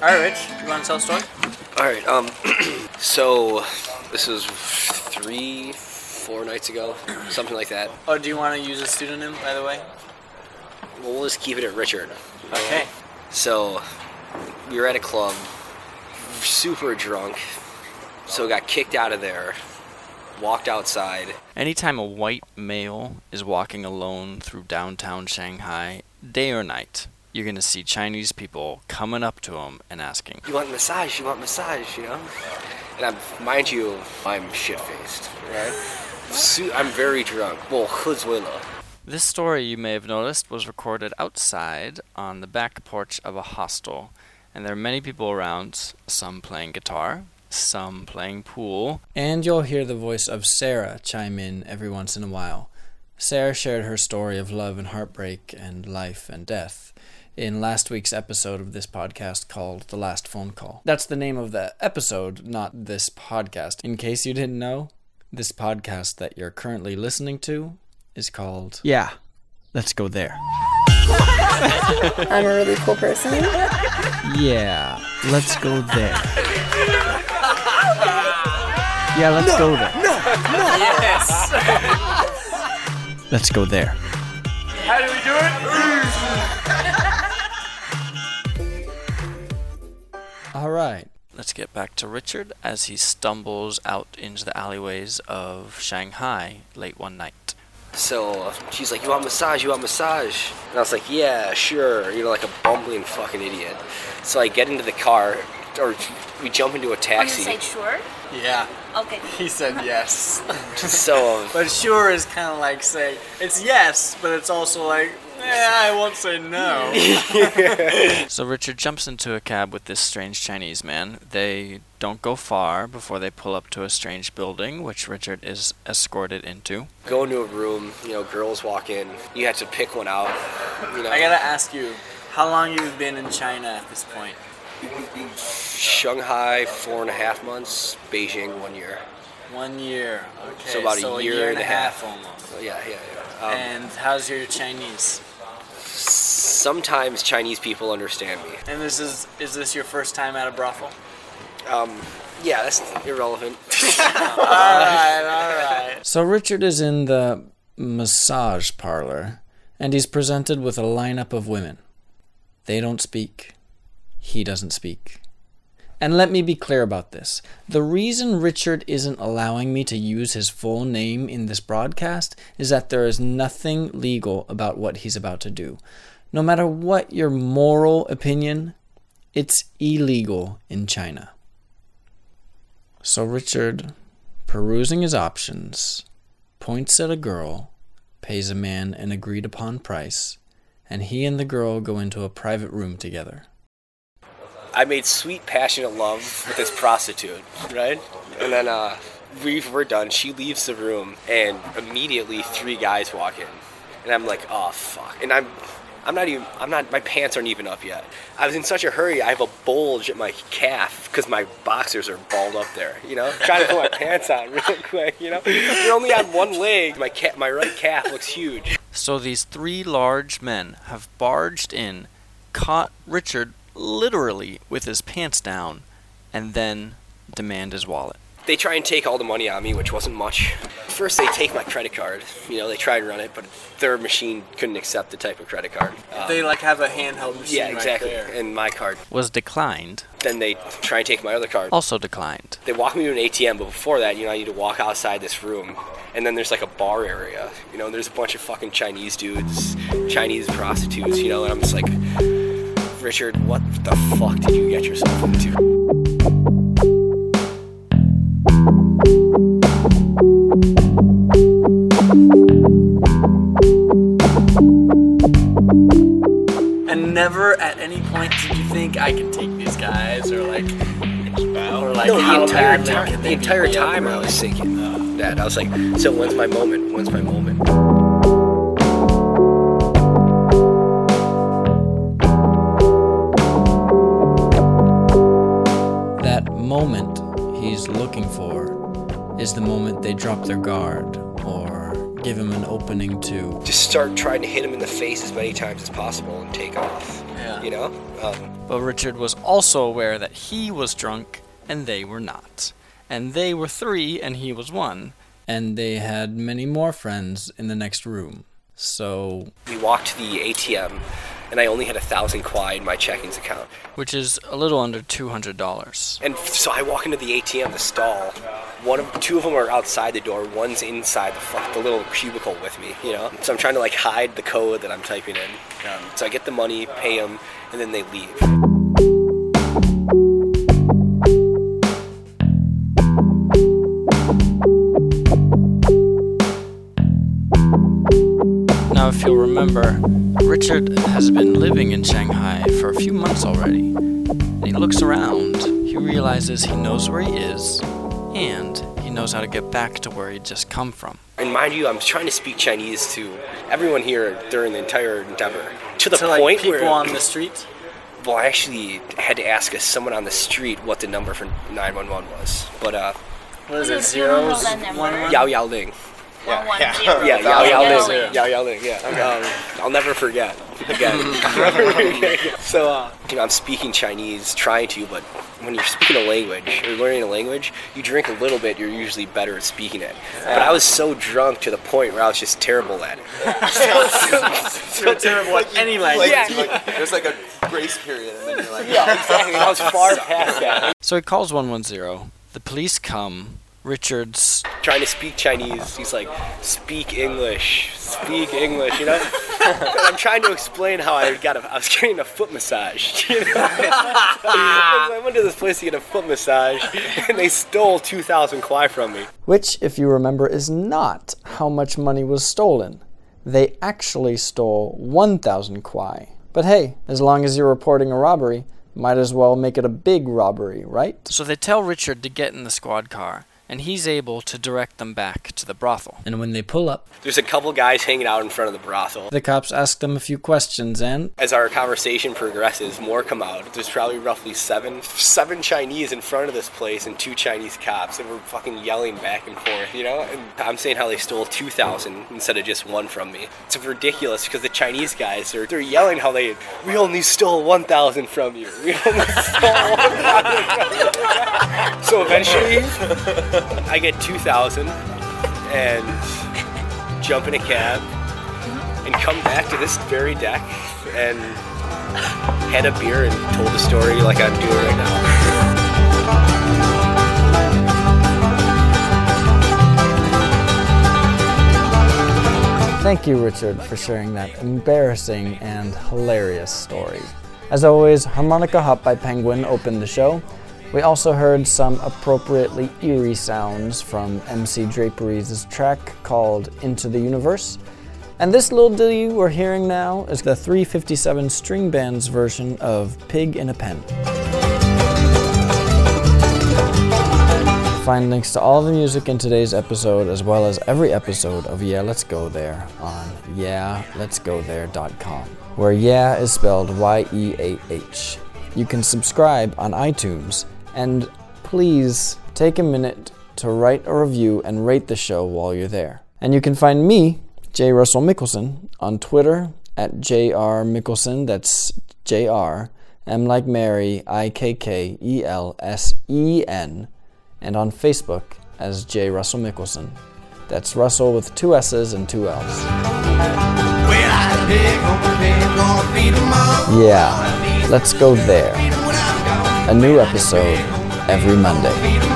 All right, Rich, you want to tell a story? All right. Um. so this was three, four nights ago, something like that. Oh, do you want to use a pseudonym, by the way? Well, we'll just keep it at Richard. Okay. So we were at a club, super drunk. So got kicked out of there. Walked outside. Anytime a white male is walking alone through downtown Shanghai, day or night, you're going to see Chinese people coming up to him and asking, You want massage? You want massage? You know? And I'm, mind you, I'm shit faced, right? So, I'm very drunk. Well. This story, you may have noticed, was recorded outside on the back porch of a hostel, and there are many people around, some playing guitar, some playing pool. And you'll hear the voice of Sarah chime in every once in a while. Sarah shared her story of love and heartbreak and life and death in last week's episode of this podcast called The Last Phone Call. That's the name of the episode, not this podcast. In case you didn't know, this podcast that you're currently listening to is called Yeah, let's go there. I'm a really cool person. Yeah, let's go there. Yeah, let's go there. No, no. Yes. Let's go there. How do we do it? Right. Let's get back to Richard as he stumbles out into the alleyways of Shanghai late one night. So she's like, "You want massage? You want massage?" And I was like, "Yeah, sure." You know, like a bumbling fucking idiot. So I get into the car, or we jump into a taxi. Oh, you taxi. said sure? Yeah. Okay. He said yes. So but sure is kind of like say it's yes, but it's also like, yeah, I won't say no. So Richard jumps into a cab with this strange Chinese man. They don't go far before they pull up to a strange building, which Richard is escorted into. go into a room. You know, girls walk in. You have to pick one out. You know, I gotta ask you, how long you've been in China at this point? Shanghai four and a half months, Beijing one year. One year. Okay. So about a year and and a half. almost. Yeah, yeah, yeah. Um, and how's your Chinese? Sometimes Chinese people understand me. And this is is this your first time at a brothel? Um, yeah, that's irrelevant. Alright, alright. So Richard is in the massage parlor and he's presented with a lineup of women. They don't speak. He doesn't speak. And let me be clear about this. The reason Richard isn't allowing me to use his full name in this broadcast is that there is nothing legal about what he's about to do. No matter what your moral opinion, it's illegal in China. So Richard, perusing his options, points at a girl, pays a man an agreed upon price, and he and the girl go into a private room together. I made sweet, passionate love with this prostitute, right? And then uh, we we're done. She leaves the room, and immediately three guys walk in, and I'm like, oh fuck. And I'm, I'm not even. I'm not. My pants aren't even up yet. I was in such a hurry. I have a bulge at my calf because my boxers are balled up there. You know, trying to put my pants on real quick. You know, you're only on one leg. My cat, my right calf looks huge. So these three large men have barged in, caught Richard literally with his pants down, and then demand his wallet. They try and take all the money on me, which wasn't much. First, they take my credit card. You know, they try and run it, but their machine couldn't accept the type of credit card. Uh, They like have a handheld machine yeah, right exactly. there. and my card. Was declined, Then they try and take my other card. also declined. They walk me to an ATM, but before that, you know, I need to walk outside this room, and then there's like a bar area. You know, there's a bunch of fucking Chinese dudes, Chinese prostitutes. You know, and I'm just like, Richard, what the fuck did you get yourself into? I can take these guys or like or like No, how the entire badly time, the entire time I was thinking that. I was like, so when's my moment? When's my moment? That moment he's looking for is the moment they drop their guard or give him an opening to. Just start trying to hit him in the face as many times as possible and take off. Yeah. You know? Um, But Richard was also aware that he was drunk and they were not. And they were three and he was one. And they had many more friends in the next room. So we walked to the ATM, and I only had a thousand kwai in my checkings account. Which is a little under $200. And so I walk into the ATM, the stall. One of two of them are outside the door. One's inside the the little cubicle with me. You know. So I'm trying to like hide the code that I'm typing in. Um, so I get the money, pay them, and then they leave. If you'll remember, Richard has been living in Shanghai for a few months already. And he looks around, he realizes he knows where he is, and he knows how to get back to where he'd just come from. And mind you, I'm trying to speak Chinese to everyone here during the entire endeavor. To the To like point people where, people on the street. well, I actually had to ask someone on the street what the number for 911 was. But uh, What is it? don't- you don't know Zeros? that number? One one? Yao Yao Ling. One one yeah. zero. Yeah, Yao Yao Yao Ling. Ling. Yao Yao Ling, yeah. Um, I'll never forget. Again. so, uh, you know, I'm speaking Chinese, trying to, but when you're speaking a language, or learning a language, you drink a little bit, you're usually better at speaking it. But I was so drunk to the point where I was just terrible at it. You're terrible at any language. Yeah. Like, there's like a grace period, and then you're like, Yeah, exactly. I was far past that. So he calls 110. The police come. Richard's Trying to speak Chinese, he's like, speak English, speak English, you know? I'm trying to explain how I got a, I was getting a foot massage, you know? I went to this place to get a foot massage, and they stole 2,000 kwai from me. which, if you remember, is not how much money was stolen. They actually stole 1,000 kwai. But hey, as long as you're reporting a robbery, might as well make it a big robbery, right? So they tell Richard to get in the squad car, and he's able to direct them back to the brothel. And when they pull up, There's a couple guys hanging out in front of the brothel. the cops ask them a few questions, and As our conversation progresses, more come out. There's probably roughly seven, seven Chinese in front of this place and two Chinese cops, and we're fucking yelling back and forth, you know. And I'm saying how they stole 2,000 instead of just one from me. It's ridiculous because the Chinese guys are they're yelling how they we only stole 1,000 from you. We only stole 1,000 from you. So eventually, I get 2,000 and jump in a cab and come back to this very deck and had a beer and told the story like I'm doing right now. Thank you, Richard, for sharing that embarrassing and hilarious story. As always, Harmonica Hop by Penguin opened the show. We also heard some appropriately eerie sounds from MC Draperies' track called Into the Universe. And this little ditty we're hearing now is the 357 string band's version of Pig in a Pen. Find links to all the music in today's episode as well as every episode of Yeah Let's Go There on yeahletsgothere.com, where yeah is spelled Y E A H. You can subscribe on iTunes and please take a minute to write a review and rate the show while you're there. And you can find me, J. Russell Mikkelsen, on Twitter at JR Mikkelsen, that's JR, M like Mary, I K K E L S E N and on Facebook as J. Russell Mikkelsen. That's Russell with two S's and two L's. Yeah, let's go there. A new episode every Monday.